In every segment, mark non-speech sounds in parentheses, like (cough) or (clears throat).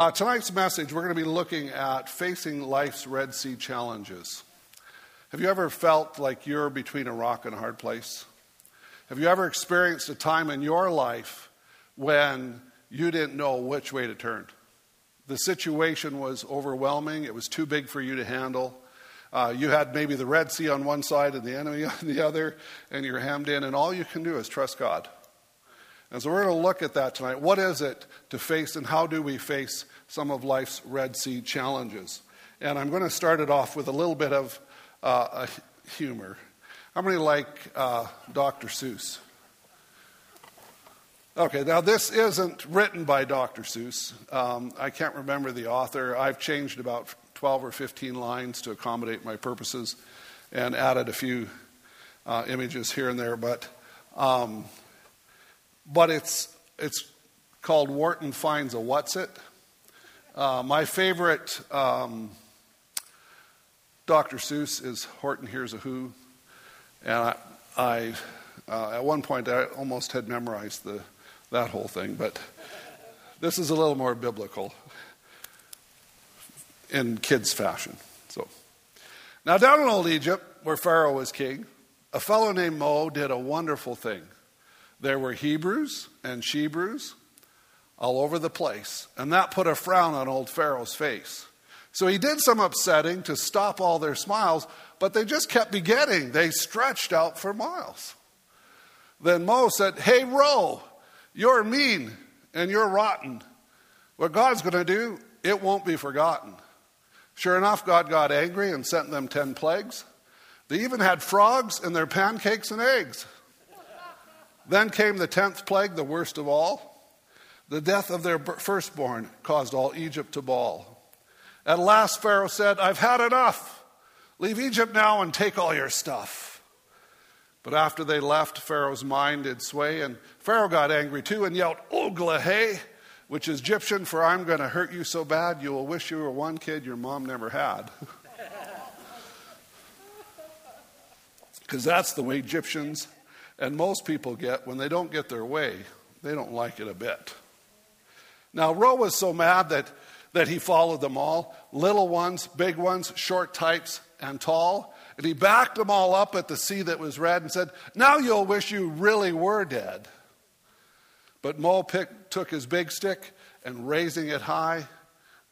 Uh, tonight's message, we're going to be looking at facing life's Red Sea challenges. Have you ever felt like you're between a rock and a hard place? Have you ever experienced a time in your life when you didn't know which way to turn? The situation was overwhelming, it was too big for you to handle. Uh, you had maybe the Red Sea on one side and the enemy (laughs) on the other, and you're hemmed in, and all you can do is trust God. And so we're going to look at that tonight. What is it to face, and how do we face some of life's Red Sea challenges? And I'm going to start it off with a little bit of uh, humor. How many like uh, Dr. Seuss? Okay, now this isn't written by Dr. Seuss. Um, I can't remember the author. I've changed about 12 or 15 lines to accommodate my purposes and added a few uh, images here and there, but um, but it's, it's called Wharton Finds a What's It. Uh, my favorite um, Dr. Seuss is Horton Hears a Who. And I, I uh, at one point, I almost had memorized the, that whole thing, but this is a little more biblical in kids' fashion. So, now down in old Egypt, where Pharaoh was king, a fellow named Mo did a wonderful thing. There were Hebrews and Shebrews all over the place, and that put a frown on old Pharaoh's face. So he did some upsetting to stop all their smiles, but they just kept begetting. They stretched out for miles. Then Mo said, Hey, Ro, you're mean and you're rotten. What God's going to do, it won't be forgotten. Sure enough, God got angry and sent them 10 plagues. They even had frogs in their pancakes and eggs. Then came the tenth plague, the worst of all. The death of their firstborn caused all Egypt to bawl. At last, Pharaoh said, I've had enough. Leave Egypt now and take all your stuff. But after they left, Pharaoh's mind did sway, and Pharaoh got angry too and yelled, Oglahe, which is Egyptian for I'm going to hurt you so bad you will wish you were one kid your mom never had. (laughs) Because that's the way Egyptians and most people get when they don't get their way, they don't like it a bit. Now, Roe was so mad that, that he followed them all little ones, big ones, short types, and tall. And he backed them all up at the sea that was red and said, Now you'll wish you really were dead. But Mo picked, took his big stick and raising it high,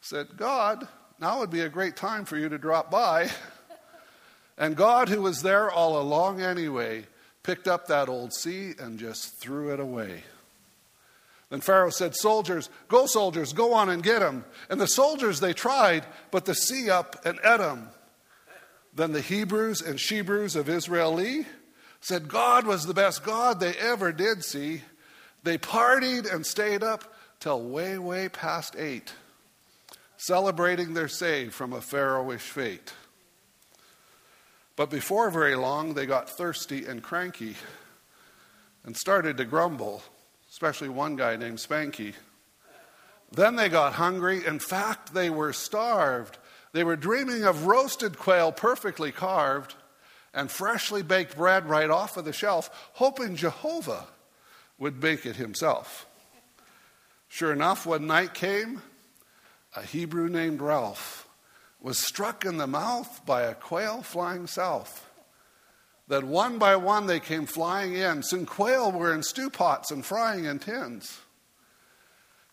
said, God, now would be a great time for you to drop by. (laughs) And God, who was there all along anyway, picked up that old sea and just threw it away. Then Pharaoh said, Soldiers, go, soldiers, go on and get him. And the soldiers, they tried, but the sea up and ate him. Then the Hebrews and Shebrews of Israeli said God was the best God they ever did see. They partied and stayed up till way, way past eight, celebrating their save from a Pharaohish fate. But before very long, they got thirsty and cranky and started to grumble, especially one guy named Spanky. Then they got hungry. In fact, they were starved. They were dreaming of roasted quail perfectly carved and freshly baked bread right off of the shelf, hoping Jehovah would bake it himself. Sure enough, when night came, a Hebrew named Ralph was struck in the mouth by a quail flying south. That one by one they came flying in. Soon quail were in stew pots and frying in tins.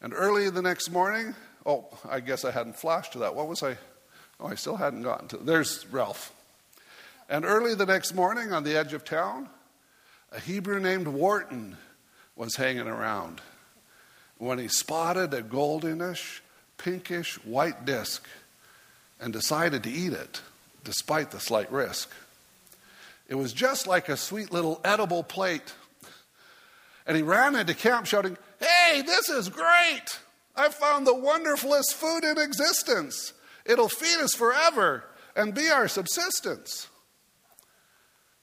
And early the next morning, oh, I guess I hadn't flashed to that. What was I? Oh, I still hadn't gotten to. There's Ralph. And early the next morning on the edge of town, a Hebrew named Wharton was hanging around. When he spotted a goldenish, pinkish white disk and decided to eat it despite the slight risk. It was just like a sweet little edible plate. And he ran into camp shouting, Hey, this is great! I found the wonderfulest food in existence. It'll feed us forever and be our subsistence.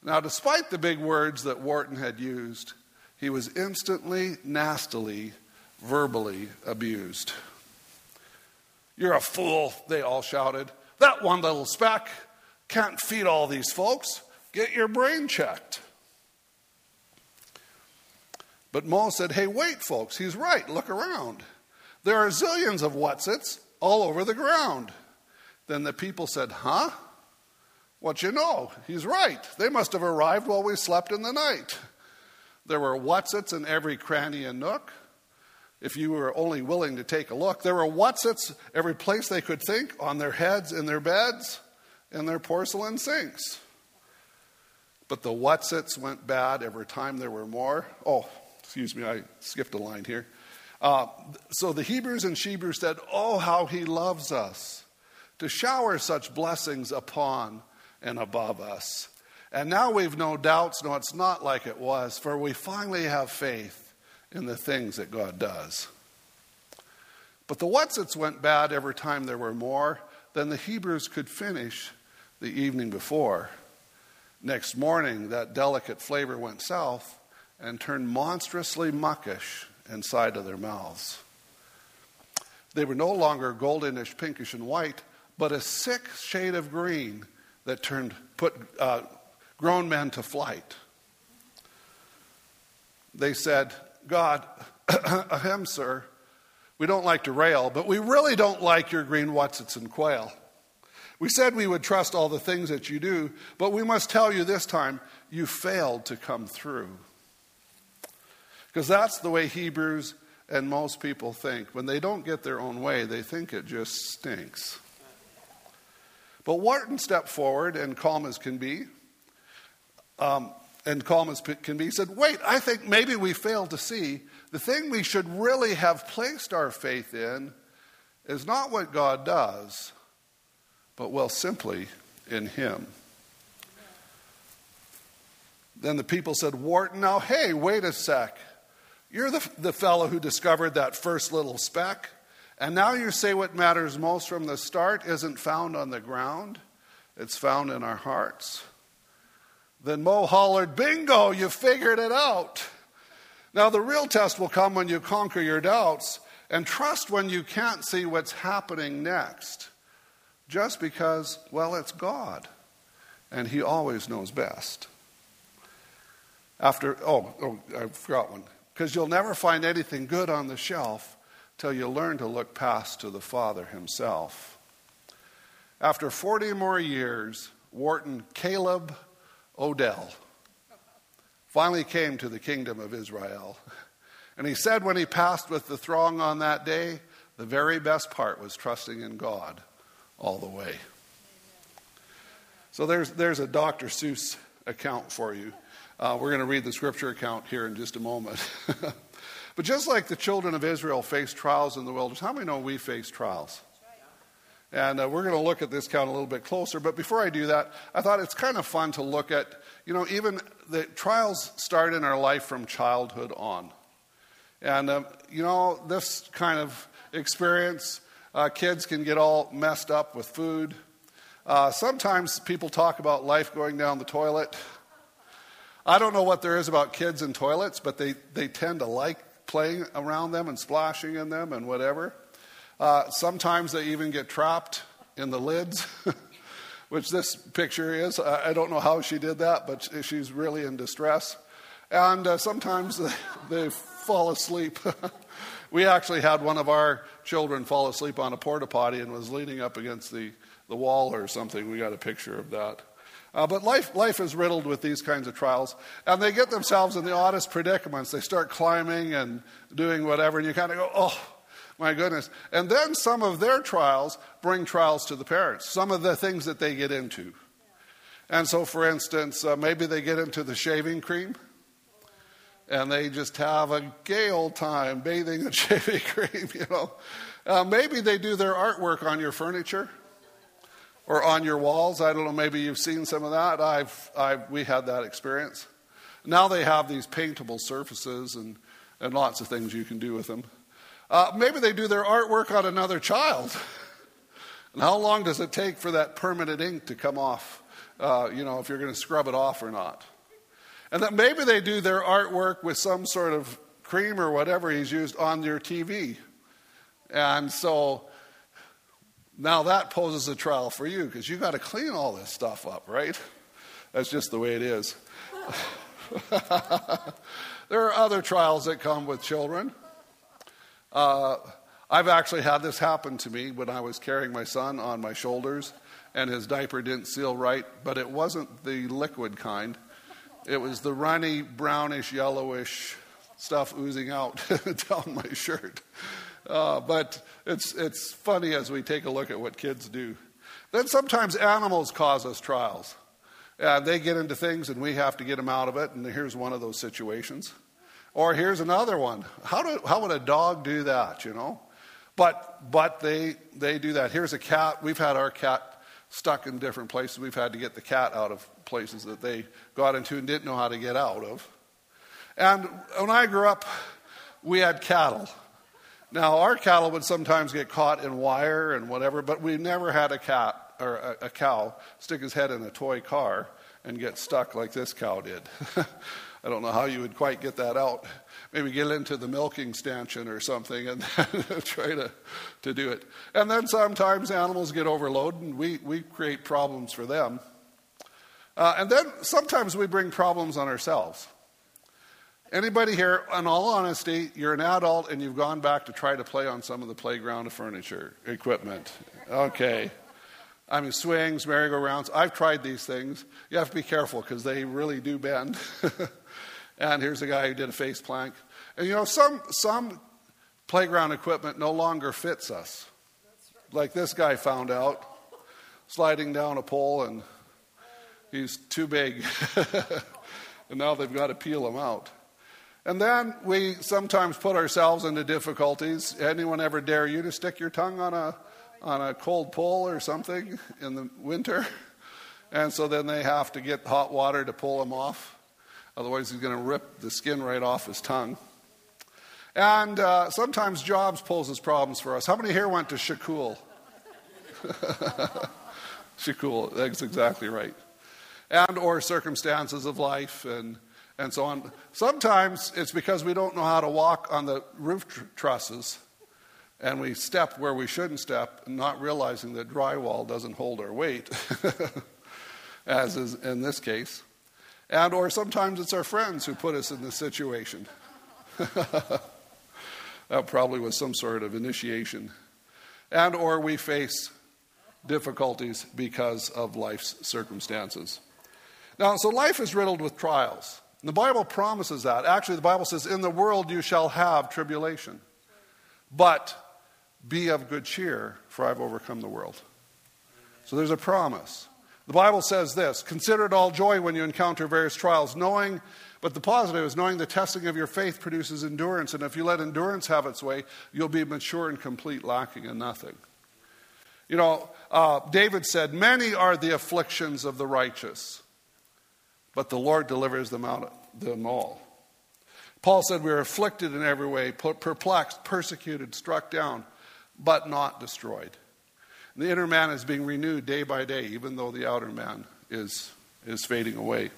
Now, despite the big words that Wharton had used, he was instantly, nastily, verbally abused. You're a fool, they all shouted. That one little speck can't feed all these folks. Get your brain checked. But Mo said, Hey, wait, folks, he's right. Look around. There are zillions of whatsits all over the ground. Then the people said, Huh? What you know? He's right. They must have arrived while we slept in the night. There were whatsits in every cranny and nook. If you were only willing to take a look, there were whatsits every place they could think on their heads, in their beds, in their porcelain sinks. But the whatsits went bad every time there were more. Oh, excuse me, I skipped a line here. Uh, so the Hebrews and Shebrews said, Oh, how he loves us to shower such blessings upon and above us. And now we've no doubts, no, it's not like it was, for we finally have faith in the things that God does. But the whatsits went bad every time there were more than the Hebrews could finish the evening before. Next morning, that delicate flavor went south and turned monstrously muckish inside of their mouths. They were no longer goldenish, pinkish, and white, but a sick shade of green that turned put uh, grown men to flight. They said, God, (clears throat) ahem, sir, we don't like to rail, but we really don't like your green whatsits and quail. We said we would trust all the things that you do, but we must tell you this time, you failed to come through. Because that's the way Hebrews and most people think. When they don't get their own way, they think it just stinks. But Wharton stepped forward and calm as can be, um, and calm as can be, said, Wait, I think maybe we failed to see the thing we should really have placed our faith in is not what God does, but well, simply in Him. Then the people said, Wharton, now, hey, wait a sec. You're the, the fellow who discovered that first little speck. And now you say what matters most from the start isn't found on the ground, it's found in our hearts. Then Mo hollered, Bingo, you figured it out. Now, the real test will come when you conquer your doubts and trust when you can't see what's happening next. Just because, well, it's God, and He always knows best. After, oh, oh I forgot one because you'll never find anything good on the shelf till you learn to look past to the Father Himself. After 40 more years, Wharton Caleb Odell finally came to the kingdom of Israel. And he said when he passed with the throng on that day, the very best part was trusting in God all the way. So there's, there's a Dr. Seuss account for you. Uh, we're going to read the scripture account here in just a moment. (laughs) but just like the children of Israel faced trials in the wilderness, how many know we face trials? And uh, we're going to look at this count a little bit closer. But before I do that, I thought it's kind of fun to look at, you know, even the trials start in our life from childhood on. And, um, you know, this kind of experience, uh, kids can get all messed up with food. Uh, sometimes people talk about life going down the toilet. I don't know what there is about kids and toilets, but they, they tend to like playing around them and splashing in them and whatever. Uh, sometimes they even get trapped in the lids, (laughs) which this picture is. I, don't know how she did that, but she's really in distress. And uh, sometimes they, (laughs) they fall asleep. (laughs) we actually had one of our children fall asleep on a porta potty and was leaning up against the, the wall or something. We got a picture of that. Uh, but life, life is riddled with these kinds of trials, and they get themselves in the oddest predicaments. They start climbing and doing whatever, and you kind of go, oh, my goodness. And then some of their trials bring trials to the parents, some of the things that they get into. And so, for instance, uh, maybe they get into the shaving cream, and they just have a gay old time bathing in (laughs) shaving cream, you know. Uh, maybe they do their artwork on your furniture or on your walls. I don't know, maybe you've seen some of that. I've, I've, we had that experience. Now they have these paintable surfaces and, and lots of things you can do with them. Uh, maybe they do their artwork on another child. (laughs) and how long does it take for that permanent ink to come off? Uh, you know, if you're going to scrub it off or not. And that maybe they do their artwork with some sort of cream or whatever he's used on your TV. And so now that poses a trial for you because you got to clean all this stuff up, right? That's just the way it is. (laughs) there are other trials that come with children. Uh, I've actually had this happen to me when I was carrying my son on my shoulders and his diaper didn't seal right, but it wasn't the liquid kind. It was the runny, brownish, yellowish stuff oozing out (laughs) down my shirt. Uh, but it's, it's funny as we take a look at what kids do. Then sometimes animals cause us trials. And they get into things and we have to get them out of it. And here's one of those situations. Or here's another one. How, do, how would a dog do that, you know? But, but they, they do that. Here's a cat. We've had our cat stuck in different places. We've had to get the cat out of places that they got into and didn't know how to get out of. And when I grew up, we had cattle. Now, our cattle would sometimes get caught in wire and whatever, but we never had a cat or a, a cow stick his head in a toy car and get stuck like this cow did. (laughs) I don't know how you would quite get that out. Maybe get into the milking stanchion or something and (laughs) try to, to do it. And then sometimes animals get overloaded and we, we create problems for them. Uh, and then sometimes we bring problems on ourselves. Anybody here, in all honesty, you're an adult and you've gone back to try to play on some of the playground furniture equipment. Okay. I mean, swings, merry-go-rounds. I've tried these things. You have to be careful because they really do bend. (laughs) and here's a guy who did a face plank. And you know, some, some playground equipment no longer fits us. Like this guy found out, sliding down a pole, and he's too big. (laughs) and now they've got to peel him out. And then we sometimes put ourselves into difficulties. Anyone ever dare you to stick your tongue on a on a cold pole or something in the winter. And so then they have to get hot water to pull him off. Otherwise, he's going to rip the skin right off his tongue. And uh, sometimes jobs poses problems for us. How many here went to Shakul? (laughs) Shakul, that's exactly right. And or circumstances of life and, and so on. Sometimes it's because we don't know how to walk on the roof tr- trusses and we step where we shouldn't step, not realizing that drywall doesn't hold our weight, (laughs) as is in this case. And or sometimes it's our friends who put us in this situation. (laughs) that probably was some sort of initiation. And or we face difficulties because of life's circumstances. Now, so life is riddled with trials. The Bible promises that. Actually, the Bible says, In the world you shall have tribulation. But be of good cheer, for I've overcome the world. So there's a promise. The Bible says this Consider it all joy when you encounter various trials, knowing, but the positive is knowing the testing of your faith produces endurance. And if you let endurance have its way, you'll be mature and complete, lacking in nothing. You know, uh, David said, Many are the afflictions of the righteous, but the Lord delivers them out of them all. Paul said, We are afflicted in every way, perplexed, persecuted, struck down but not destroyed. The inner man is being renewed day by day, even though the outer man is, is fading away.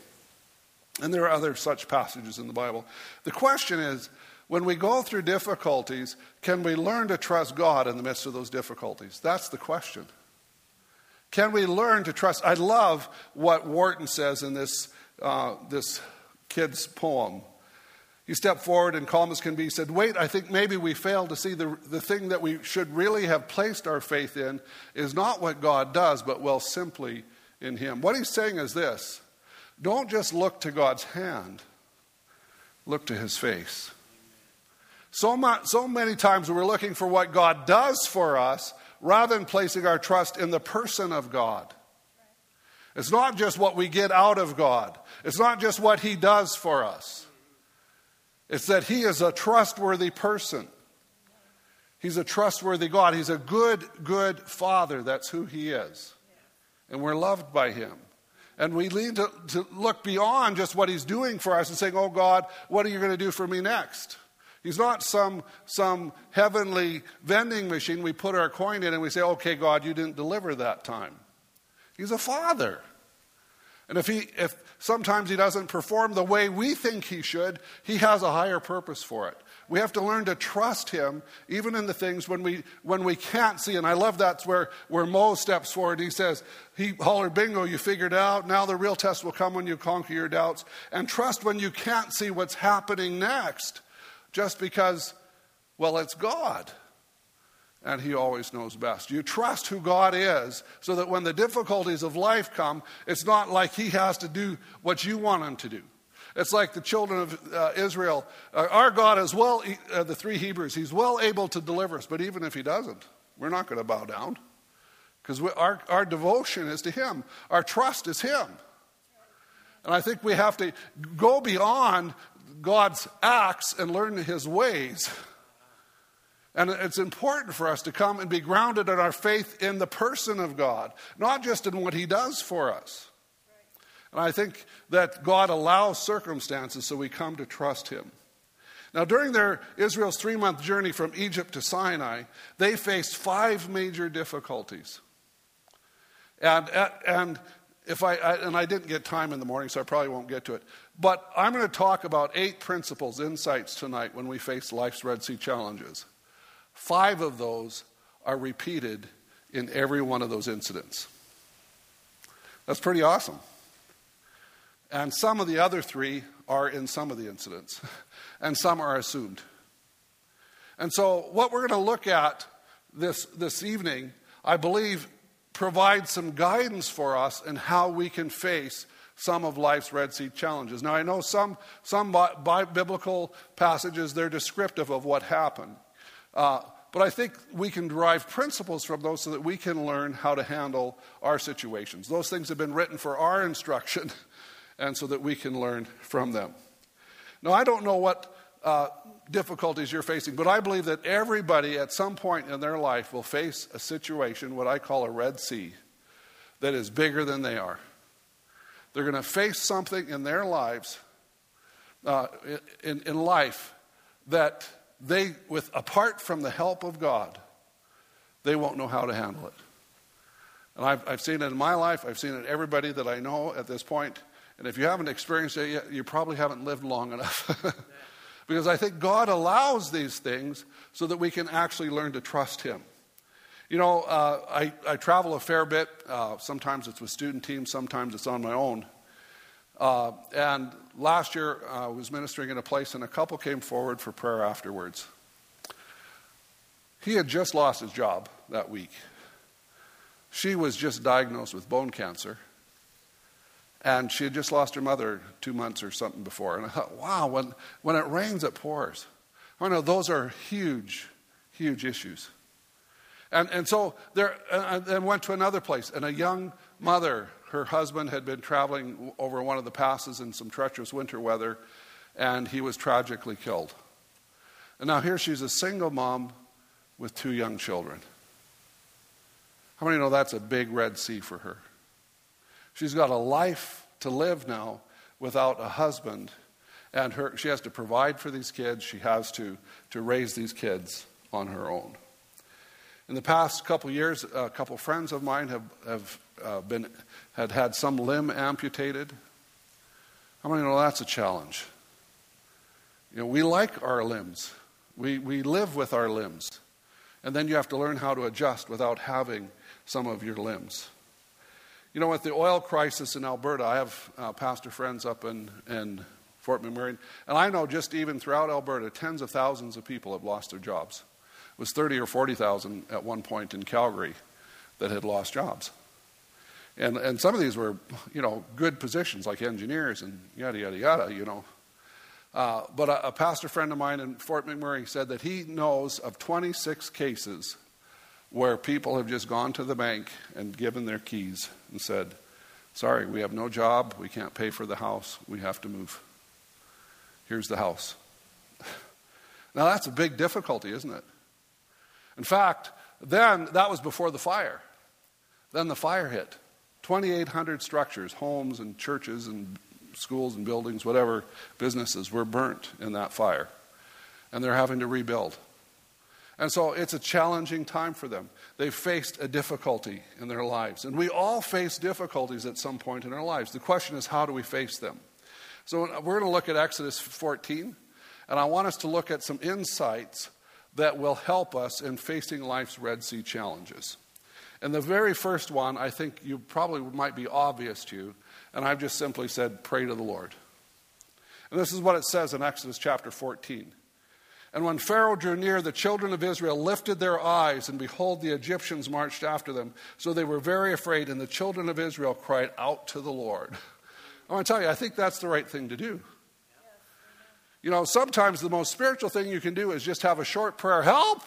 And there are other such passages in the Bible. The question is when we go through difficulties, can we learn to trust God in the midst of those difficulties? That's the question. Can we learn to trust? I love what Wharton says in this, uh, this kid's poem. He stepped forward and calm as can be said, Wait, I think maybe we fail to see the, the thing that we should really have placed our faith in is not what God does, but well, simply in Him. What he's saying is this don't just look to God's hand, look to His face. So, much, so many times we're looking for what God does for us rather than placing our trust in the person of God. It's not just what we get out of God, it's not just what He does for us. It's that He is a trustworthy person. He's a trustworthy God. He's a good, good Father. That's who He is. And we're loved by Him. And we need to, to look beyond just what He's doing for us and saying, Oh God, what are you going to do for me next? He's not some, some heavenly vending machine we put our coin in and we say, Okay, God, you didn't deliver that time. He's a Father. And if, he, if sometimes he doesn't perform the way we think he should, he has a higher purpose for it. We have to learn to trust him even in the things when we, when we can't see. And I love that's where, where Mo steps forward. He says, he hollered, bingo, you figured out. Now the real test will come when you conquer your doubts. And trust when you can't see what's happening next just because, well, it's God. And He always knows best. You trust who God is so that when the difficulties of life come, it's not like He has to do what you want Him to do. It's like the children of uh, Israel. Uh, our God is well, uh, the three Hebrews, He's well able to deliver us, but even if He doesn't, we're not going to bow down because our, our devotion is to Him, our trust is Him. And I think we have to go beyond God's acts and learn His ways. And it's important for us to come and be grounded in our faith in the person of God, not just in what He does for us. And I think that God allows circumstances so we come to trust Him. Now, during their Israel's three month journey from Egypt to Sinai, they faced five major difficulties. And, and if I, and I didn't get time in the morning, so I probably won't get to it. But I'm going to talk about eight principles, insights tonight when we face life's Red Sea challenges. Five of those are repeated in every one of those incidents. That's pretty awesome. And some of the other three are in some of the incidents, (laughs) and some are assumed. And so, what we're going to look at this, this evening, I believe, provides some guidance for us in how we can face some of life's Red Sea challenges. Now, I know some, some bi- biblical passages, they're descriptive of what happened. Uh, but I think we can derive principles from those so that we can learn how to handle our situations. Those things have been written for our instruction, (laughs) and so that we can learn from them. Now, I don't know what uh, difficulties you're facing, but I believe that everybody at some point in their life will face a situation, what I call a Red Sea, that is bigger than they are. They're going to face something in their lives, uh, in, in life, that they, with apart from the help of God, they won't know how to handle it. And I've, I've seen it in my life. I've seen it in everybody that I know at this point. And if you haven't experienced it yet, you probably haven't lived long enough. (laughs) because I think God allows these things so that we can actually learn to trust Him. You know, uh, I, I, travel a fair bit. Uh, sometimes it's with student teams, sometimes it's on my own. Uh, and last year, uh, I was ministering in a place, and a couple came forward for prayer afterwards. He had just lost his job that week. She was just diagnosed with bone cancer. And she had just lost her mother two months or something before. And I thought, wow, when, when it rains, it pours. I know those are huge, huge issues. And, and so there, and went to another place, and a young mother, her husband had been traveling over one of the passes in some treacherous winter weather, and he was tragically killed. And now here she's a single mom with two young children. How many know that's a big Red Sea for her? She's got a life to live now without a husband, and her, she has to provide for these kids. She has to, to raise these kids on her own. In the past couple years, a couple friends of mine have, have uh, been, had had some limb amputated. How many know that's a challenge? You know, we like our limbs. We, we live with our limbs. And then you have to learn how to adjust without having some of your limbs. You know, with the oil crisis in Alberta, I have uh, pastor friends up in, in Fort McMurray, and I know just even throughout Alberta, tens of thousands of people have lost their jobs. It was 30 or 40,000 at one point in Calgary that had lost jobs. And, and some of these were, you know, good positions like engineers and yada, yada, yada, you know. Uh, but a, a pastor friend of mine in Fort McMurray said that he knows of 26 cases where people have just gone to the bank and given their keys and said, Sorry, we have no job. We can't pay for the house. We have to move. Here's the house. (laughs) Now, that's a big difficulty, isn't it? In fact, then that was before the fire. Then the fire hit. 2,800 structures, homes and churches and schools and buildings, whatever businesses, were burnt in that fire. And they're having to rebuild. And so it's a challenging time for them. They've faced a difficulty in their lives. And we all face difficulties at some point in our lives. The question is, how do we face them? So we're going to look at Exodus 14, and I want us to look at some insights that will help us in facing life's Red Sea challenges. And the very first one, I think you probably might be obvious to you, and I've just simply said, pray to the Lord. And this is what it says in Exodus chapter 14. And when Pharaoh drew near, the children of Israel lifted their eyes, and behold, the Egyptians marched after them. So they were very afraid, and the children of Israel cried out to the Lord. I want to tell you, I think that's the right thing to do. You know, sometimes the most spiritual thing you can do is just have a short prayer help.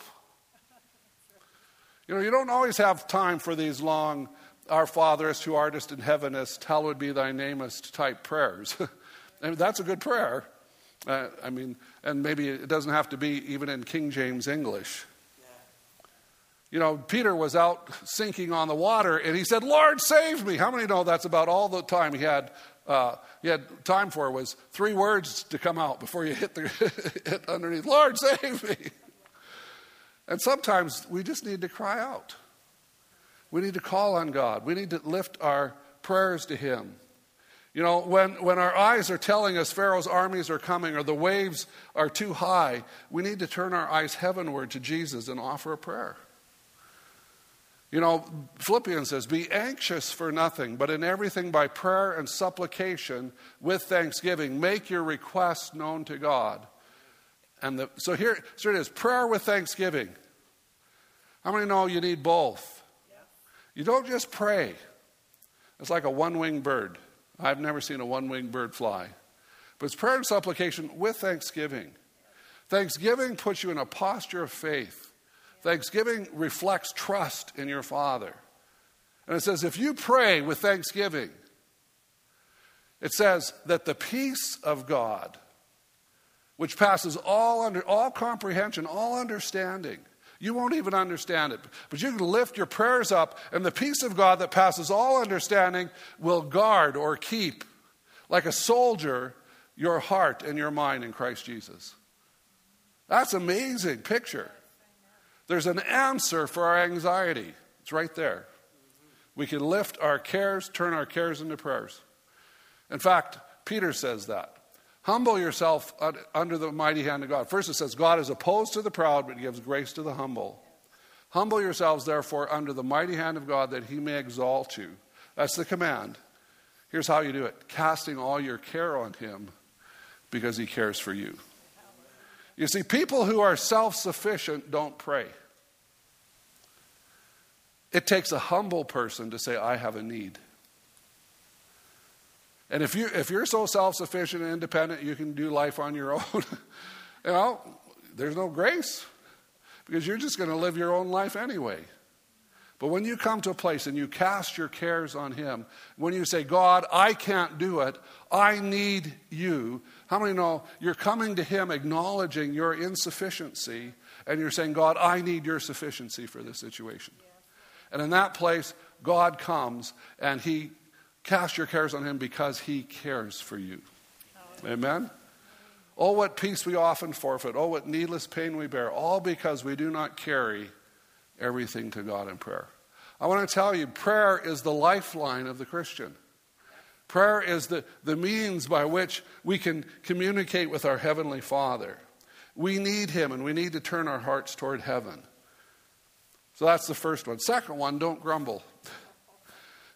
You know, you don't always have time for these long, Our Fatherest who artist in heavenest, hallowed be thy namest type prayers. (laughs) and that's a good prayer. Uh, I mean, and maybe it doesn't have to be even in King James English. You know, Peter was out sinking on the water and he said, Lord, save me. How many know that's about all the time he had, uh, he had time for was three words to come out before you hit, the, (laughs) hit underneath, Lord, save me. And sometimes we just need to cry out. We need to call on God. We need to lift our prayers to Him. You know, when, when our eyes are telling us Pharaoh's armies are coming or the waves are too high, we need to turn our eyes heavenward to Jesus and offer a prayer. You know, Philippians says, Be anxious for nothing, but in everything by prayer and supplication with thanksgiving, make your requests known to God. And the, so here, so it is prayer with thanksgiving. How many know you need both? You don't just pray, it's like a one winged bird. I've never seen a one winged bird fly. But it's prayer and supplication with thanksgiving. Thanksgiving puts you in a posture of faith. Thanksgiving reflects trust in your Father. And it says, if you pray with thanksgiving, it says that the peace of God, which passes all under all comprehension, all understanding, you won't even understand it. But you can lift your prayers up, and the peace of God that passes all understanding will guard or keep, like a soldier, your heart and your mind in Christ Jesus. That's an amazing picture. There's an answer for our anxiety. It's right there. We can lift our cares, turn our cares into prayers. In fact, Peter says that. Humble yourself under the mighty hand of God. First, it says, God is opposed to the proud, but gives grace to the humble. Humble yourselves, therefore, under the mighty hand of God, that he may exalt you. That's the command. Here's how you do it casting all your care on him because he cares for you. You see, people who are self sufficient don't pray. It takes a humble person to say, I have a need. And if, you, if you're so self sufficient and independent, you can do life on your (laughs) own, you know, there's no grace because you're just going to live your own life anyway. But when you come to a place and you cast your cares on Him, when you say, God, I can't do it, I need you, how many know you're coming to Him acknowledging your insufficiency and you're saying, God, I need your sufficiency for this situation? And in that place, God comes and He Cast your cares on him because he cares for you. Amen? Oh, what peace we often forfeit. Oh, what needless pain we bear. All because we do not carry everything to God in prayer. I want to tell you, prayer is the lifeline of the Christian. Prayer is the, the means by which we can communicate with our Heavenly Father. We need Him and we need to turn our hearts toward heaven. So that's the first one. Second one, don't grumble.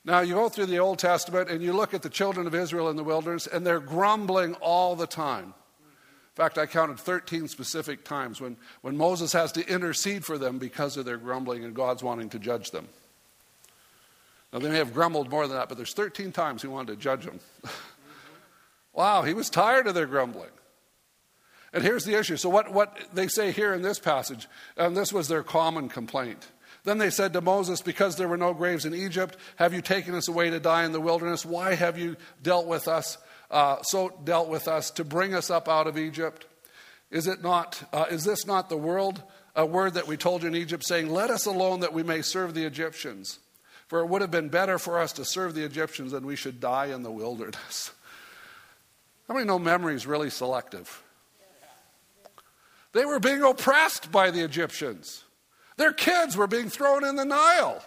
Now, you go through the Old Testament and you look at the children of Israel in the wilderness, and they're grumbling all the time. In fact, I counted 13 specific times when, when Moses has to intercede for them because of their grumbling and God's wanting to judge them. Now, they may have grumbled more than that, but there's 13 times he wanted to judge them. (laughs) wow, he was tired of their grumbling. And here's the issue. So, what, what they say here in this passage, and this was their common complaint then they said to Moses, Because there were no graves in Egypt, have you taken us away to die in the wilderness? Why have you dealt with us, uh, so dealt with us to bring us up out of Egypt? Is it not? Uh, is this not the world a word that we told you in Egypt, saying, "Let us alone that we may serve the Egyptians"? For it would have been better for us to serve the Egyptians than we should die in the wilderness. (laughs) How many know memory is really selective? They were being oppressed by the Egyptians. Their kids were being thrown in the Nile,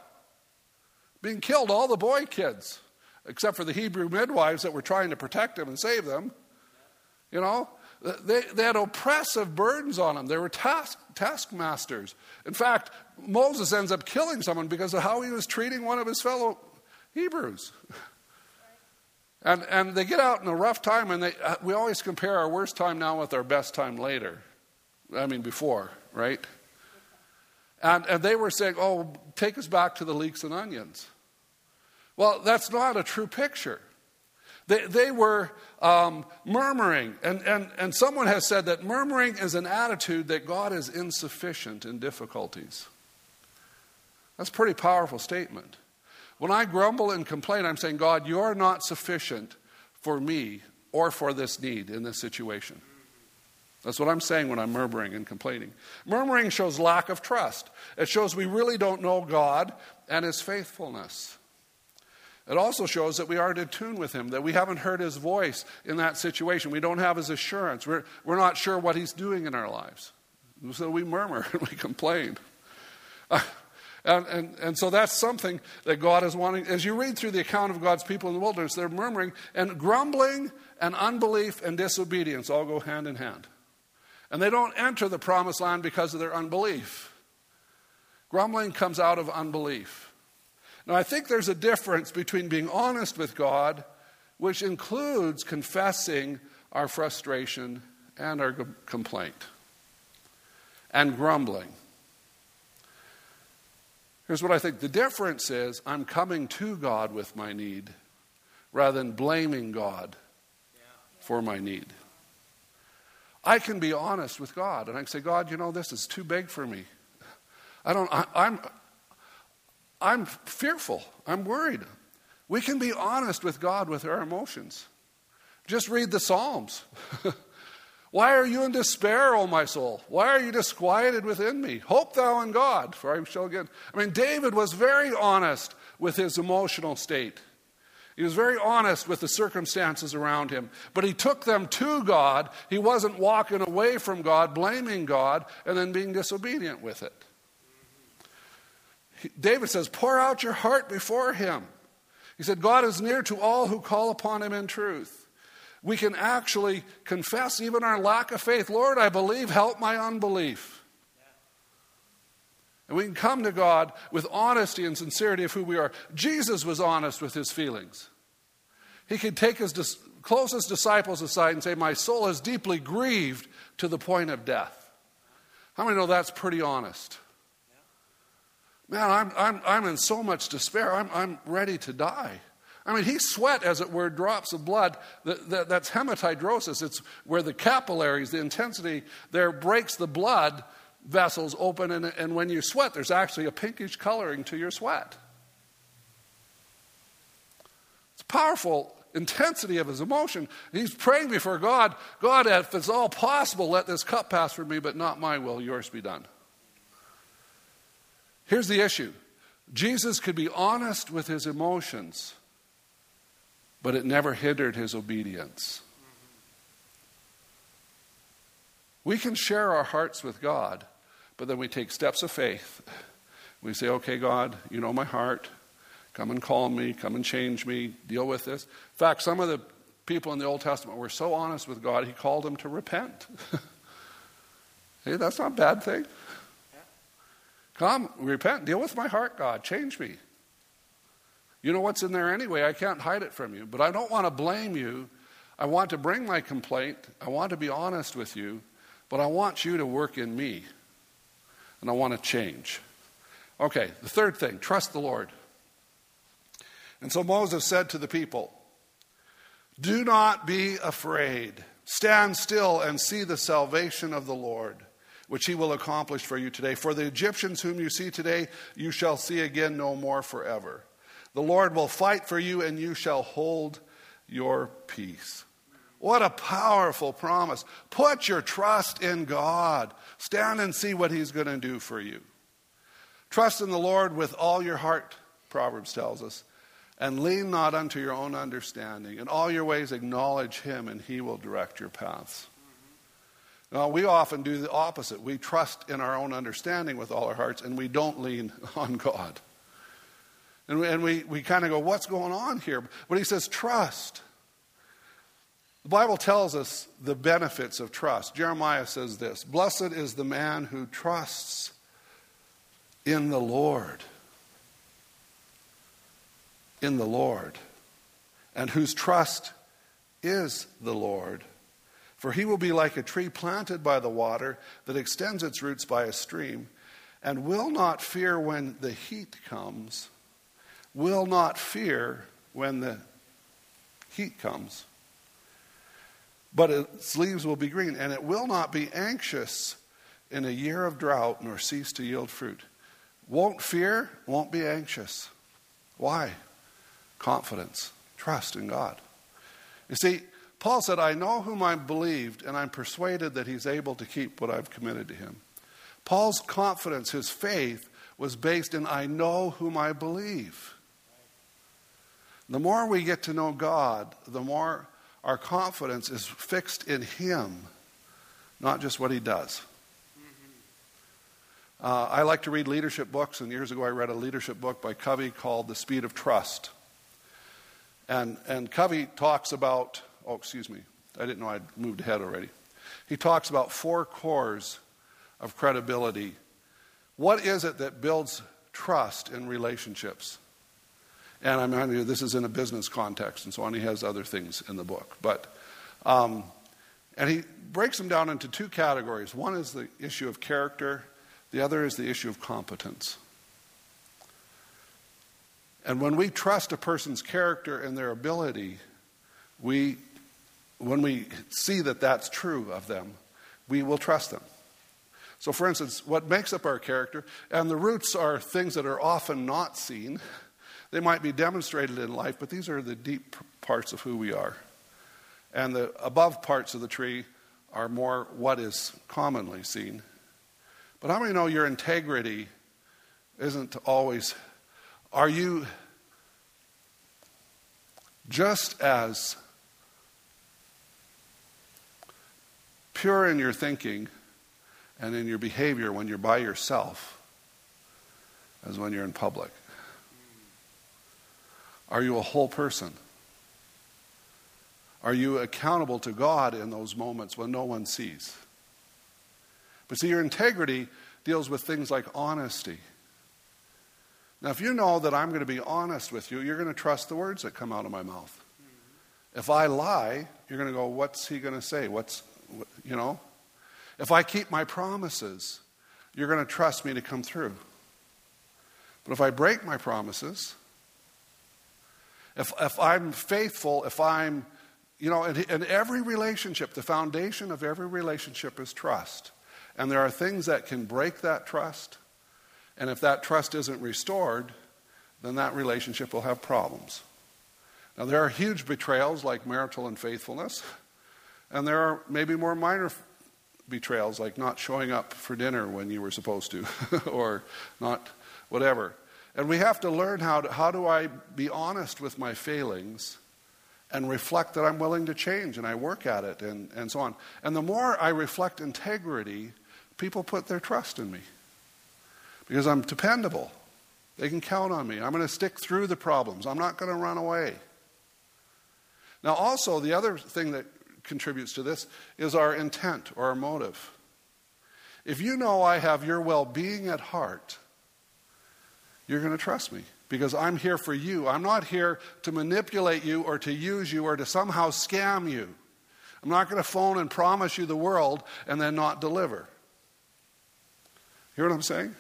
being killed, all the boy kids, except for the Hebrew midwives that were trying to protect them and save them. You know, they, they had oppressive burdens on them. They were task, taskmasters. In fact, Moses ends up killing someone because of how he was treating one of his fellow Hebrews. And, and they get out in a rough time, and they, uh, we always compare our worst time now with our best time later. I mean, before, right? And, and they were saying, oh, take us back to the leeks and onions. Well, that's not a true picture. They, they were um, murmuring. And, and, and someone has said that murmuring is an attitude that God is insufficient in difficulties. That's a pretty powerful statement. When I grumble and complain, I'm saying, God, you're not sufficient for me or for this need in this situation. That's what I'm saying when I'm murmuring and complaining. Murmuring shows lack of trust. It shows we really don't know God and His faithfulness. It also shows that we aren't in tune with Him, that we haven't heard His voice in that situation. We don't have His assurance. We're, we're not sure what He's doing in our lives. So we murmur (laughs) and we complain. (laughs) And, and, and so that's something that God is wanting. As you read through the account of God's people in the wilderness, they're murmuring and grumbling and unbelief and disobedience all go hand in hand. And they don't enter the promised land because of their unbelief. Grumbling comes out of unbelief. Now, I think there's a difference between being honest with God, which includes confessing our frustration and our complaint, and grumbling. Here's what I think the difference is I'm coming to God with my need rather than blaming God for my need. I can be honest with God and I can say, God, you know, this is too big for me. I don't, I, I'm, I'm fearful. I'm worried. We can be honest with God with our emotions. Just read the Psalms. (laughs) Why are you in despair, O my soul? Why are you disquieted within me? Hope thou in God, for I shall get. I mean, David was very honest with his emotional state. He was very honest with the circumstances around him, but he took them to God. He wasn't walking away from God, blaming God, and then being disobedient with it. David says, Pour out your heart before him. He said, God is near to all who call upon him in truth. We can actually confess even our lack of faith. Lord, I believe, help my unbelief. And we can come to God with honesty and sincerity of who we are. Jesus was honest with his feelings. He could take his dis- closest disciples aside and say, My soul is deeply grieved to the point of death. How many know that's pretty honest? Man, I'm, I'm, I'm in so much despair. I'm, I'm ready to die. I mean, he sweat, as it were, drops of blood. That, that, that's hematidrosis. It's where the capillaries, the intensity there breaks the blood vessels open, and, and when you sweat, there's actually a pinkish coloring to your sweat. It's powerful intensity of his emotion. He's praying before God God, if it's all possible, let this cup pass from me, but not my will, yours be done. Here's the issue Jesus could be honest with his emotions, but it never hindered his obedience. We can share our hearts with God, but then we take steps of faith. We say, okay, God, you know my heart. Come and calm me. Come and change me. Deal with this. In fact, some of the people in the Old Testament were so honest with God, he called them to repent. (laughs) hey, that's not a bad thing. Come, repent, deal with my heart, God, change me. You know what's in there anyway. I can't hide it from you. But I don't want to blame you. I want to bring my complaint. I want to be honest with you. But I want you to work in me. And I want to change. Okay, the third thing trust the Lord. And so Moses said to the people, Do not be afraid. Stand still and see the salvation of the Lord which he will accomplish for you today. For the Egyptians whom you see today, you shall see again no more forever. The Lord will fight for you, and you shall hold your peace. What a powerful promise. Put your trust in God. Stand and see what he's going to do for you. Trust in the Lord with all your heart, Proverbs tells us, and lean not unto your own understanding. In all your ways acknowledge him, and he will direct your paths. Now, we often do the opposite. We trust in our own understanding with all our hearts, and we don't lean (laughs) on God. And we, and we, we kind of go, What's going on here? But he says, Trust. The Bible tells us the benefits of trust. Jeremiah says this Blessed is the man who trusts in the Lord. In the Lord. And whose trust is the Lord. For he will be like a tree planted by the water that extends its roots by a stream and will not fear when the heat comes, will not fear when the heat comes. But its leaves will be green, and it will not be anxious in a year of drought nor cease to yield fruit. Won't fear, won't be anxious. Why? Confidence, trust in God. You see, Paul said, I know whom I believed, and I'm persuaded that he's able to keep what I've committed to him. Paul's confidence, his faith, was based in I know whom I believe. The more we get to know God, the more our confidence is fixed in Him, not just what He does. Uh, I like to read leadership books, and years ago I read a leadership book by Covey called The Speed of Trust. And, and Covey talks about, oh, excuse me, I didn't know I'd moved ahead already. He talks about four cores of credibility. What is it that builds trust in relationships? And I'm mean, this is in a business context and so on. He has other things in the book, but um, and he breaks them down into two categories. One is the issue of character. The other is the issue of competence. And when we trust a person's character and their ability, we, when we see that that's true of them, we will trust them. So, for instance, what makes up our character, and the roots are things that are often not seen. They might be demonstrated in life, but these are the deep parts of who we are. And the above parts of the tree are more what is commonly seen. But how many know your integrity isn't always. Are you just as pure in your thinking and in your behavior when you're by yourself as when you're in public? Are you a whole person? Are you accountable to God in those moments when no one sees? But see, your integrity deals with things like honesty. Now, if you know that I'm going to be honest with you, you're going to trust the words that come out of my mouth. If I lie, you're going to go, what's he going to say? What's, you know? If I keep my promises, you're going to trust me to come through. But if I break my promises, if, if I'm faithful, if I'm, you know, in, in every relationship, the foundation of every relationship is trust. And there are things that can break that trust. And if that trust isn't restored, then that relationship will have problems. Now, there are huge betrayals like marital unfaithfulness, and there are maybe more minor betrayals, like not showing up for dinner when you were supposed to, (laughs) or not whatever. And we have to learn how, to, how do I be honest with my failings and reflect that I'm willing to change and I work at it and, and so on. And the more I reflect integrity, people put their trust in me because I'm dependable. They can count on me. I'm going to stick through the problems. I'm not going to run away. Now, also, the other thing that contributes to this is our intent or our motive. If you know I have your well being at heart, you're going to trust me because I'm here for you. I'm not here to manipulate you or to use you or to somehow scam you. I'm not going to phone and promise you the world and then not deliver. Hear what I'm saying?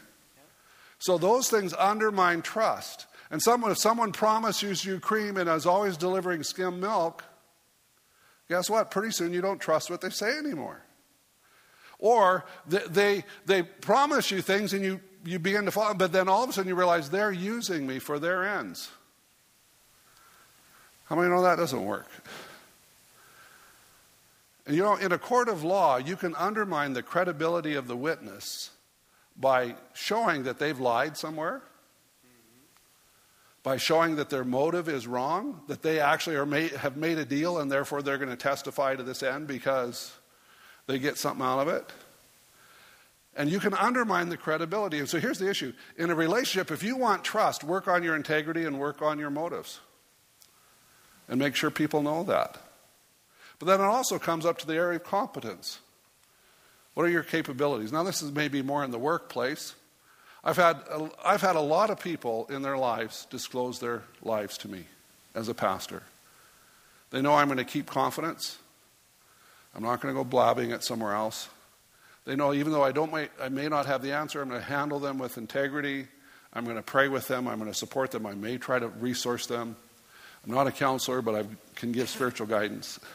So those things undermine trust. And someone, if someone promises you cream and is always delivering skim milk, guess what? Pretty soon you don't trust what they say anymore. Or they, they, they promise you things and you, you begin to follow, but then all of a sudden you realize they're using me for their ends. How many know that doesn't work? And you know, in a court of law, you can undermine the credibility of the witness by showing that they've lied somewhere by showing that their motive is wrong, that they actually are made, have made a deal and therefore they're going to testify to this end because they get something out of it. And you can undermine the credibility. And so here's the issue in a relationship, if you want trust, work on your integrity and work on your motives. And make sure people know that. But then it also comes up to the area of competence. What are your capabilities? Now, this is maybe more in the workplace. I've had, I've had a lot of people in their lives disclose their lives to me as a pastor. They know I'm going to keep confidence. I'm not going to go blabbing it somewhere else. They know even though I, don't, I may not have the answer, I'm going to handle them with integrity. I'm going to pray with them. I'm going to support them. I may try to resource them. I'm not a counselor, but I can give spiritual guidance. (laughs)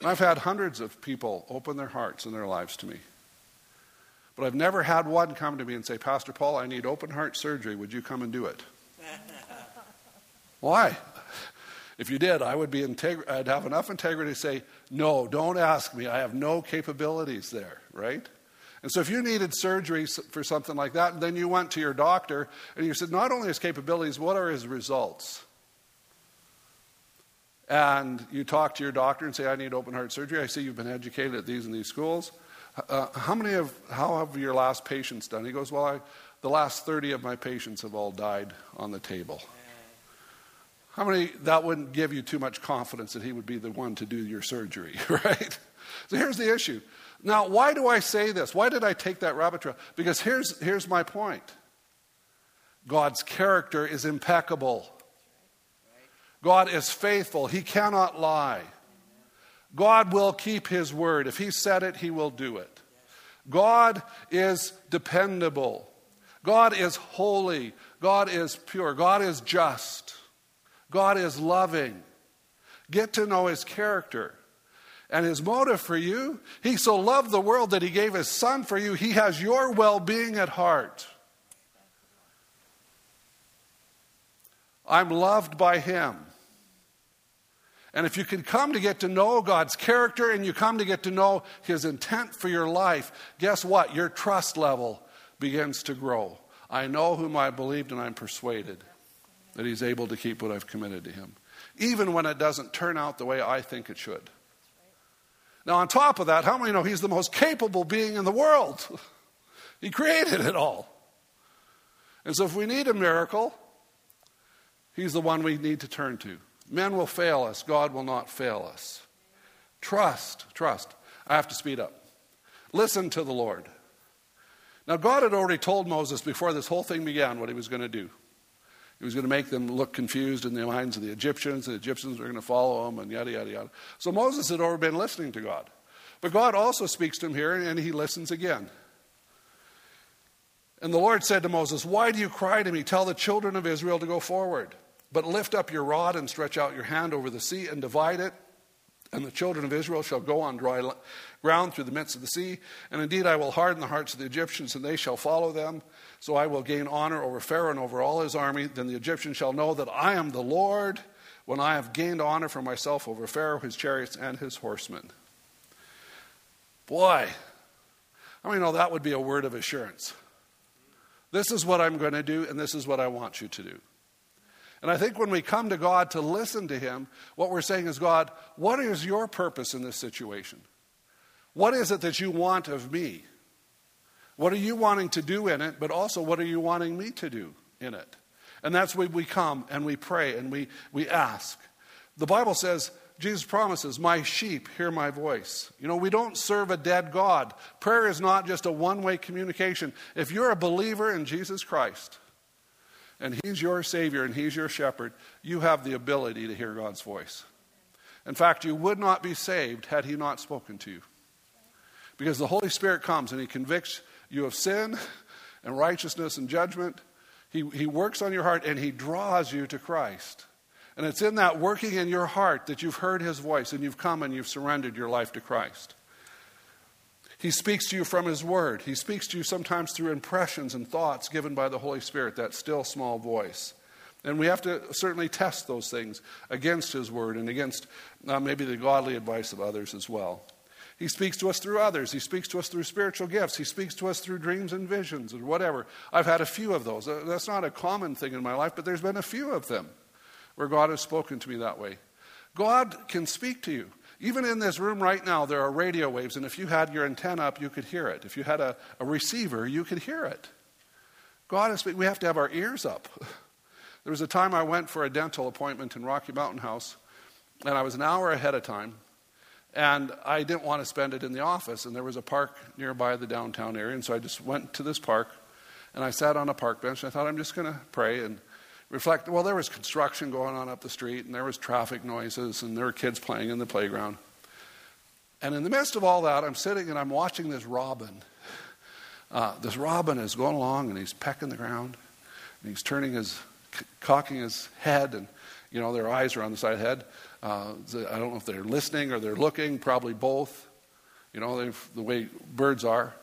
And I've had hundreds of people open their hearts and their lives to me. But I've never had one come to me and say, Pastor Paul, I need open heart surgery. Would you come and do it? (laughs) Why? If you did, I would be integ- I'd have enough integrity to say, no, don't ask me. I have no capabilities there, right? And so if you needed surgery for something like that, and then you went to your doctor and you said, not only his capabilities, what are his results? And you talk to your doctor and say, I need open heart surgery. I see you've been educated at these and these schools. Uh, how many of, how have your last patients done? He goes, well, I, the last 30 of my patients have all died on the table. How many, that wouldn't give you too much confidence that he would be the one to do your surgery, (laughs) right? So here's the issue. Now, why do I say this? Why did I take that rabbit trail? Because here's, here's my point God's character is impeccable, God is faithful, He cannot lie. God will keep His word. If He said it, He will do it. God is dependable. God is holy. God is pure. God is just. God is loving. Get to know his character. And his motive for you, he so loved the world that he gave his son for you. He has your well being at heart. I'm loved by him. And if you can come to get to know God's character and you come to get to know his intent for your life, guess what? Your trust level begins to grow. I know whom I believed and I'm persuaded that he's able to keep what I've committed to him, even when it doesn't turn out the way I think it should. Now, on top of that, how many know he's the most capable being in the world? (laughs) he created it all. And so, if we need a miracle, he's the one we need to turn to. Men will fail us, God will not fail us. Trust, trust. I have to speed up. Listen to the Lord. Now, God had already told Moses before this whole thing began what he was going to do. He was going to make them look confused in the minds of the Egyptians. The Egyptians were going to follow him, and yada, yada, yada. So Moses had already been listening to God. But God also speaks to him here, and he listens again. And the Lord said to Moses, Why do you cry to me? Tell the children of Israel to go forward. But lift up your rod and stretch out your hand over the sea and divide it and the children of Israel shall go on dry ground through the midst of the sea. And indeed, I will harden the hearts of the Egyptians, and they shall follow them. So I will gain honor over Pharaoh and over all his army. Then the Egyptians shall know that I am the Lord when I have gained honor for myself over Pharaoh, his chariots, and his horsemen. Boy, I mean, know that would be a word of assurance. This is what I'm going to do, and this is what I want you to do. And I think when we come to God to listen to Him, what we're saying is, God, what is your purpose in this situation? What is it that you want of me? What are you wanting to do in it, but also what are you wanting me to do in it? And that's where we come and we pray and we, we ask. The Bible says, Jesus promises, My sheep hear my voice. You know, we don't serve a dead God. Prayer is not just a one way communication. If you're a believer in Jesus Christ, and He's your Savior and He's your shepherd, you have the ability to hear God's voice. In fact, you would not be saved had He not spoken to you. Because the Holy Spirit comes and He convicts you of sin and righteousness and judgment. He, he works on your heart and He draws you to Christ. And it's in that working in your heart that you've heard His voice and you've come and you've surrendered your life to Christ. He speaks to you from His Word. He speaks to you sometimes through impressions and thoughts given by the Holy Spirit, that still small voice. And we have to certainly test those things against His Word and against uh, maybe the godly advice of others as well. He speaks to us through others. He speaks to us through spiritual gifts. He speaks to us through dreams and visions or whatever. I've had a few of those. Uh, that's not a common thing in my life, but there's been a few of them where God has spoken to me that way. God can speak to you. Even in this room right now, there are radio waves, and if you had your antenna up, you could hear it. If you had a, a receiver, you could hear it. God is We have to have our ears up. (laughs) There was a time I went for a dental appointment in Rocky Mountain House, and I was an hour ahead of time, and I didn't want to spend it in the office. And there was a park nearby the downtown area, and so I just went to this park, and I sat on a park bench, and I thought, I'm just going to pray and reflect well, there was construction going on up the street, and there was traffic noises, and there were kids playing in the playground. And in the midst of all that, I'm sitting and I'm watching this robin. Uh, this robin is going along and he's pecking the ground and he's turning his, cocking his head, and you know their eyes are on the side of the head. Uh, I don't know if they're listening or they're looking, probably both. You know the way birds are.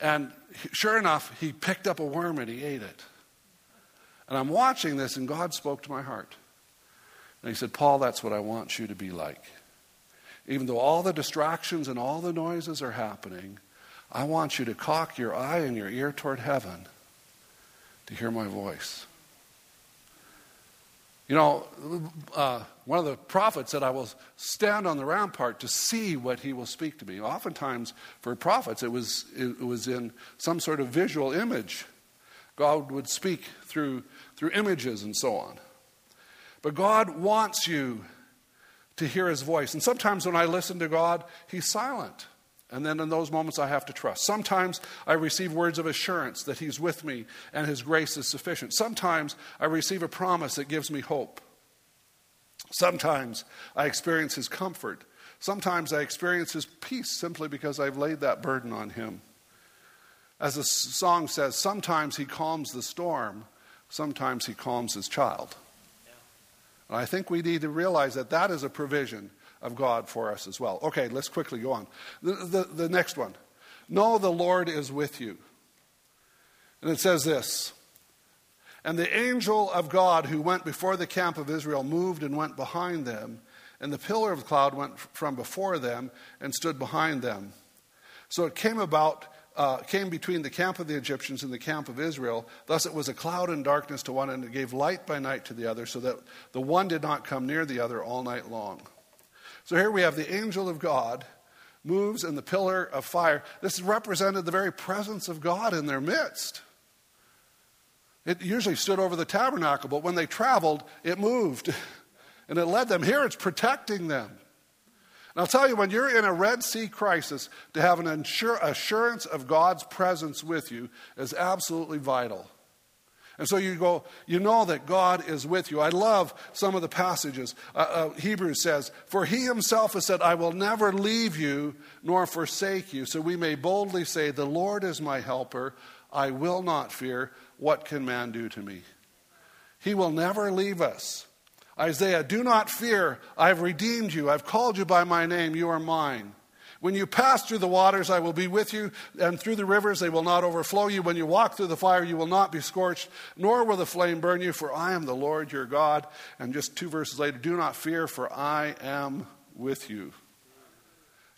And sure enough, he picked up a worm and he ate it. And I'm watching this, and God spoke to my heart. And He said, Paul, that's what I want you to be like. Even though all the distractions and all the noises are happening, I want you to cock your eye and your ear toward heaven to hear my voice. You know, uh, one of the prophets said, I will stand on the rampart to see what he will speak to me. Oftentimes, for prophets, it was, it was in some sort of visual image. God would speak through, through images and so on. But God wants you to hear his voice. And sometimes when I listen to God, he's silent. And then in those moments, I have to trust. Sometimes I receive words of assurance that He's with me and His grace is sufficient. Sometimes I receive a promise that gives me hope. Sometimes I experience His comfort. Sometimes I experience His peace simply because I've laid that burden on Him. As the song says, sometimes He calms the storm, sometimes He calms His child. And I think we need to realize that that is a provision of God for us as well. Okay, let's quickly go on. The, the, the next one. Know the Lord is with you. And it says this And the angel of God who went before the camp of Israel moved and went behind them, and the pillar of the cloud went from before them and stood behind them. So it came about. Uh, came between the camp of the Egyptians and the camp of Israel. Thus it was a cloud and darkness to one, and it gave light by night to the other, so that the one did not come near the other all night long. So here we have the angel of God moves in the pillar of fire. This represented the very presence of God in their midst. It usually stood over the tabernacle, but when they traveled, it moved (laughs) and it led them. Here it's protecting them. And I'll tell you, when you're in a Red Sea crisis, to have an assurance of God's presence with you is absolutely vital. And so you go, you know that God is with you. I love some of the passages. Uh, uh, Hebrews says, For he himself has said, I will never leave you nor forsake you. So we may boldly say, The Lord is my helper. I will not fear. What can man do to me? He will never leave us. Isaiah, do not fear. I've redeemed you. I've called you by my name. You are mine. When you pass through the waters, I will be with you, and through the rivers, they will not overflow you. When you walk through the fire, you will not be scorched, nor will the flame burn you, for I am the Lord your God. And just two verses later, do not fear, for I am with you.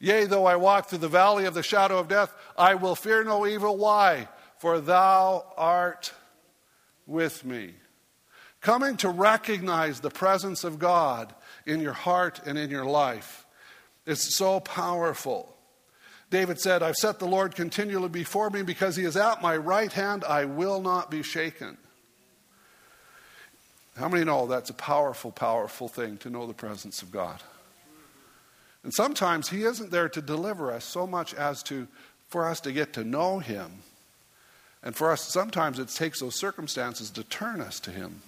Yea, though I walk through the valley of the shadow of death, I will fear no evil. Why? For thou art with me. Coming to recognize the presence of God in your heart and in your life it's so powerful. David said, I've set the Lord continually before me because he is at my right hand. I will not be shaken. How many know that's a powerful, powerful thing to know the presence of God? And sometimes he isn't there to deliver us so much as to for us to get to know him. And for us, sometimes it takes those circumstances to turn us to him.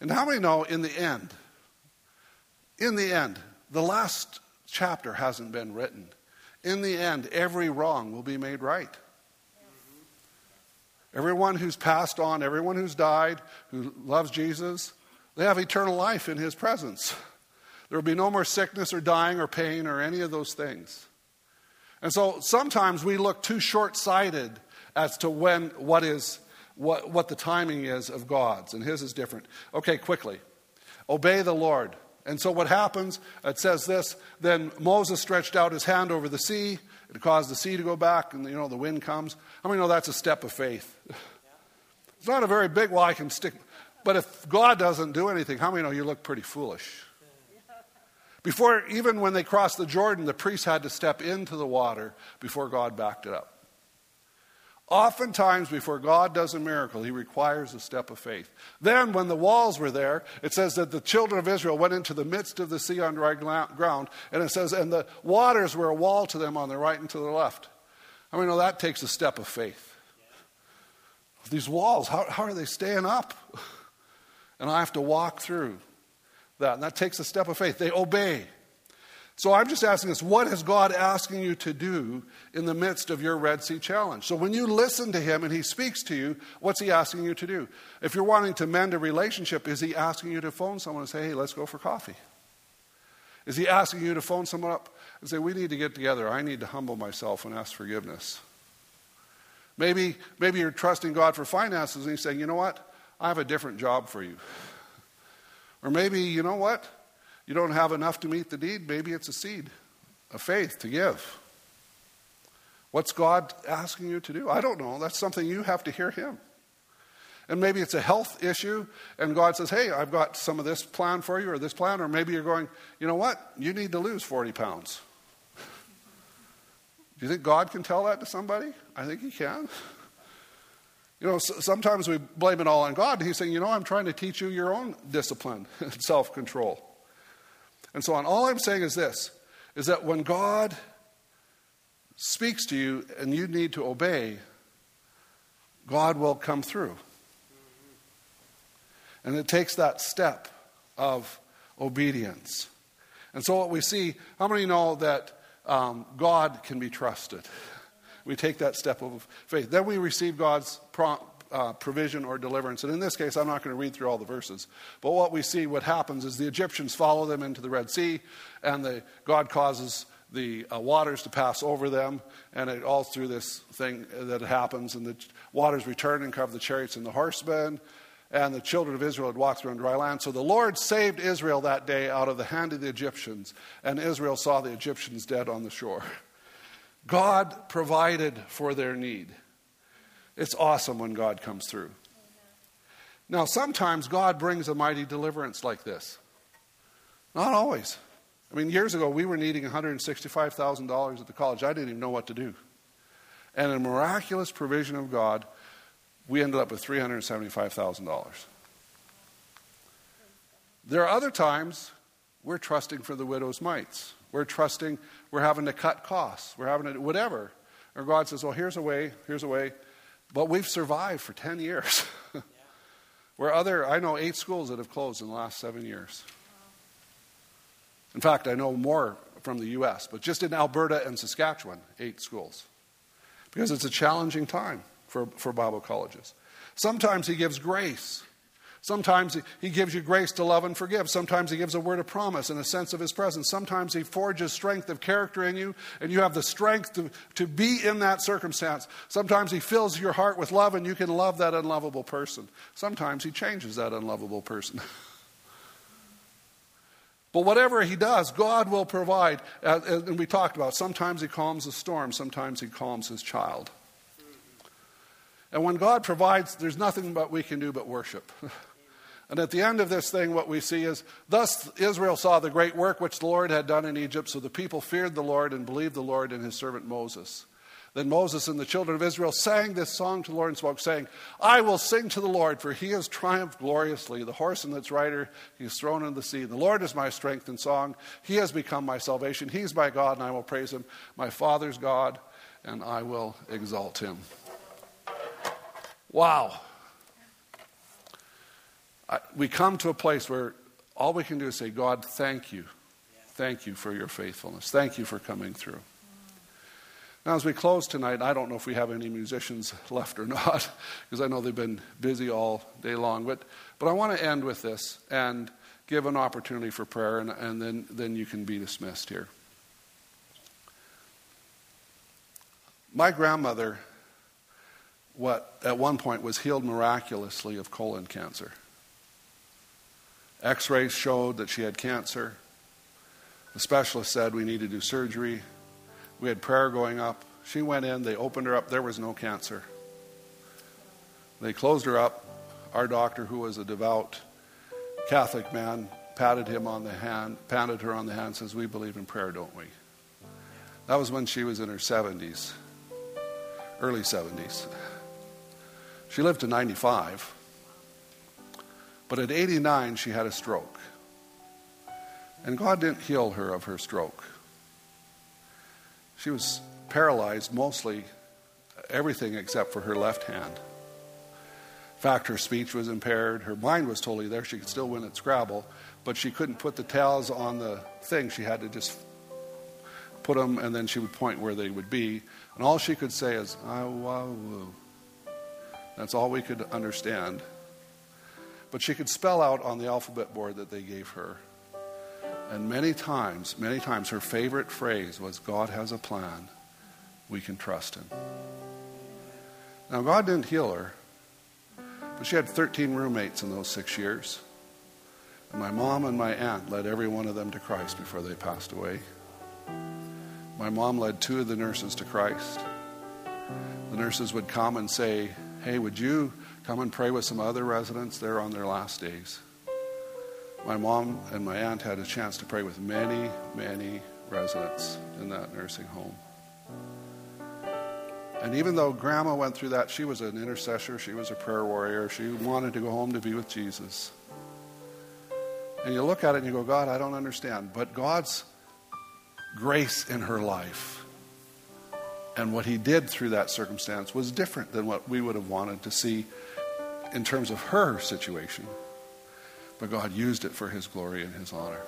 And how many know in the end, in the end, the last chapter hasn't been written. In the end, every wrong will be made right. Everyone who's passed on, everyone who's died, who loves Jesus, they have eternal life in his presence. There will be no more sickness or dying or pain or any of those things. And so sometimes we look too short sighted as to when, what is, what, what the timing is of God's, and his is different. Okay, quickly. Obey the Lord. And so what happens, it says this, then Moses stretched out his hand over the sea. It caused the sea to go back, and you know, the wind comes. How many know that's a step of faith? (laughs) It's not a very big, well, I can stick. But if God doesn't do anything, how many know you look pretty foolish? Before, even when they crossed the Jordan, the priests had to step into the water before God backed it up. Oftentimes, before God does a miracle, he requires a step of faith. Then, when the walls were there, it says that the children of Israel went into the midst of the sea on dry ground, and it says, and the waters were a wall to them on the right and to the left. I mean, well, that takes a step of faith. These walls, how, how are they staying up? And I have to walk through that. And that takes a step of faith. They obey. So I'm just asking this what is God asking you to do in the midst of your Red Sea challenge? So when you listen to Him and He speaks to you, what's He asking you to do? If you're wanting to mend a relationship, is He asking you to phone someone and say, hey, let's go for coffee? Is He asking you to phone someone up and say, we need to get together? I need to humble myself and ask forgiveness. Maybe, maybe you're trusting God for finances and He's saying, you know what? I have a different job for you. Or maybe, you know what? You don't have enough to meet the need. Maybe it's a seed, a faith to give. What's God asking you to do? I don't know. That's something you have to hear Him. And maybe it's a health issue, and God says, Hey, I've got some of this plan for you, or this plan. Or maybe you're going, You know what? You need to lose 40 pounds. Do you think God can tell that to somebody? I think He can. You know, sometimes we blame it all on God. He's saying, You know, I'm trying to teach you your own discipline and self control and so on. All I'm saying is this is that when God speaks to you and you need to obey, God will come through. And it takes that step of obedience. And so, what we see, how many know that um, God can be trusted? We take that step of faith. Then we receive God's uh, provision or deliverance. And in this case, I'm not going to read through all the verses. But what we see, what happens is the Egyptians follow them into the Red Sea, and the, God causes the uh, waters to pass over them, and it all through this thing that happens, and the waters return and cover the chariots and the horsemen, and the children of Israel had walked through dry land. So the Lord saved Israel that day out of the hand of the Egyptians, and Israel saw the Egyptians dead on the shore. God provided for their need. It's awesome when God comes through. Now, sometimes God brings a mighty deliverance like this. Not always. I mean, years ago, we were needing $165,000 at the college. I didn't even know what to do. And a miraculous provision of God, we ended up with $375,000. There are other times we're trusting for the widow's mites. We're trusting, we're having to cut costs. We're having to, whatever. Or God says, well, here's a way, here's a way. But we've survived for 10 years. (laughs) Where other, I know eight schools that have closed in the last seven years. In fact, I know more from the U.S., but just in Alberta and Saskatchewan, eight schools. Because it's a challenging time for, for Bible colleges. Sometimes He gives grace. Sometimes he gives you grace to love and forgive. Sometimes he gives a word of promise and a sense of his presence. Sometimes he forges strength of character in you, and you have the strength to, to be in that circumstance. Sometimes he fills your heart with love, and you can love that unlovable person. Sometimes he changes that unlovable person. (laughs) but whatever he does, God will provide. And we talked about sometimes he calms the storm, sometimes he calms his child. And when God provides, there's nothing but we can do but worship. (laughs) And at the end of this thing, what we see is Thus Israel saw the great work which the Lord had done in Egypt, so the people feared the Lord and believed the Lord and his servant Moses. Then Moses and the children of Israel sang this song to the Lord and spoke, saying, I will sing to the Lord, for he has triumphed gloriously. The horse and its rider he is thrown into the sea. The Lord is my strength and song. He has become my salvation. He is my God, and I will praise him. My Father's God, and I will exalt him. Wow we come to a place where all we can do is say, God, thank you. Thank you for your faithfulness. Thank you for coming through. Now, as we close tonight, I don't know if we have any musicians (laughs) left or not, because I know they've been busy all day long. But, but I want to end with this and give an opportunity for prayer, and, and then, then you can be dismissed here. My grandmother, what at one point was healed miraculously of colon cancer. X rays showed that she had cancer. The specialist said we need to do surgery. We had prayer going up. She went in, they opened her up, there was no cancer. They closed her up. Our doctor, who was a devout Catholic man, patted him on the hand, patted her on the hand, says, We believe in prayer, don't we? That was when she was in her 70s, early 70s. She lived to 95. But at 89, she had a stroke. And God didn't heal her of her stroke. She was paralyzed mostly everything except for her left hand. In fact, her speech was impaired. Her mind was totally there. She could still win at Scrabble, but she couldn't put the tails on the thing. She had to just put them, and then she would point where they would be. And all she could say is, I wow. That's all we could understand. But she could spell out on the alphabet board that they gave her. And many times, many times, her favorite phrase was, God has a plan. We can trust him. Now, God didn't heal her, but she had 13 roommates in those six years. And my mom and my aunt led every one of them to Christ before they passed away. My mom led two of the nurses to Christ. The nurses would come and say, Hey, would you come and pray with some other residents? They're on their last days. My mom and my aunt had a chance to pray with many, many residents in that nursing home. And even though grandma went through that, she was an intercessor, she was a prayer warrior, she wanted to go home to be with Jesus. And you look at it and you go, God, I don't understand. But God's grace in her life and what He did through that circumstance was different than what we would have wanted to see in terms of her situation. But God used it for His glory and His honor.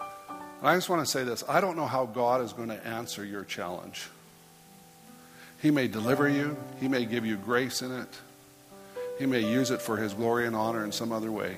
And I just want to say this I don't know how God is going to answer your challenge. He may deliver you, He may give you grace in it, He may use it for His glory and honor in some other way.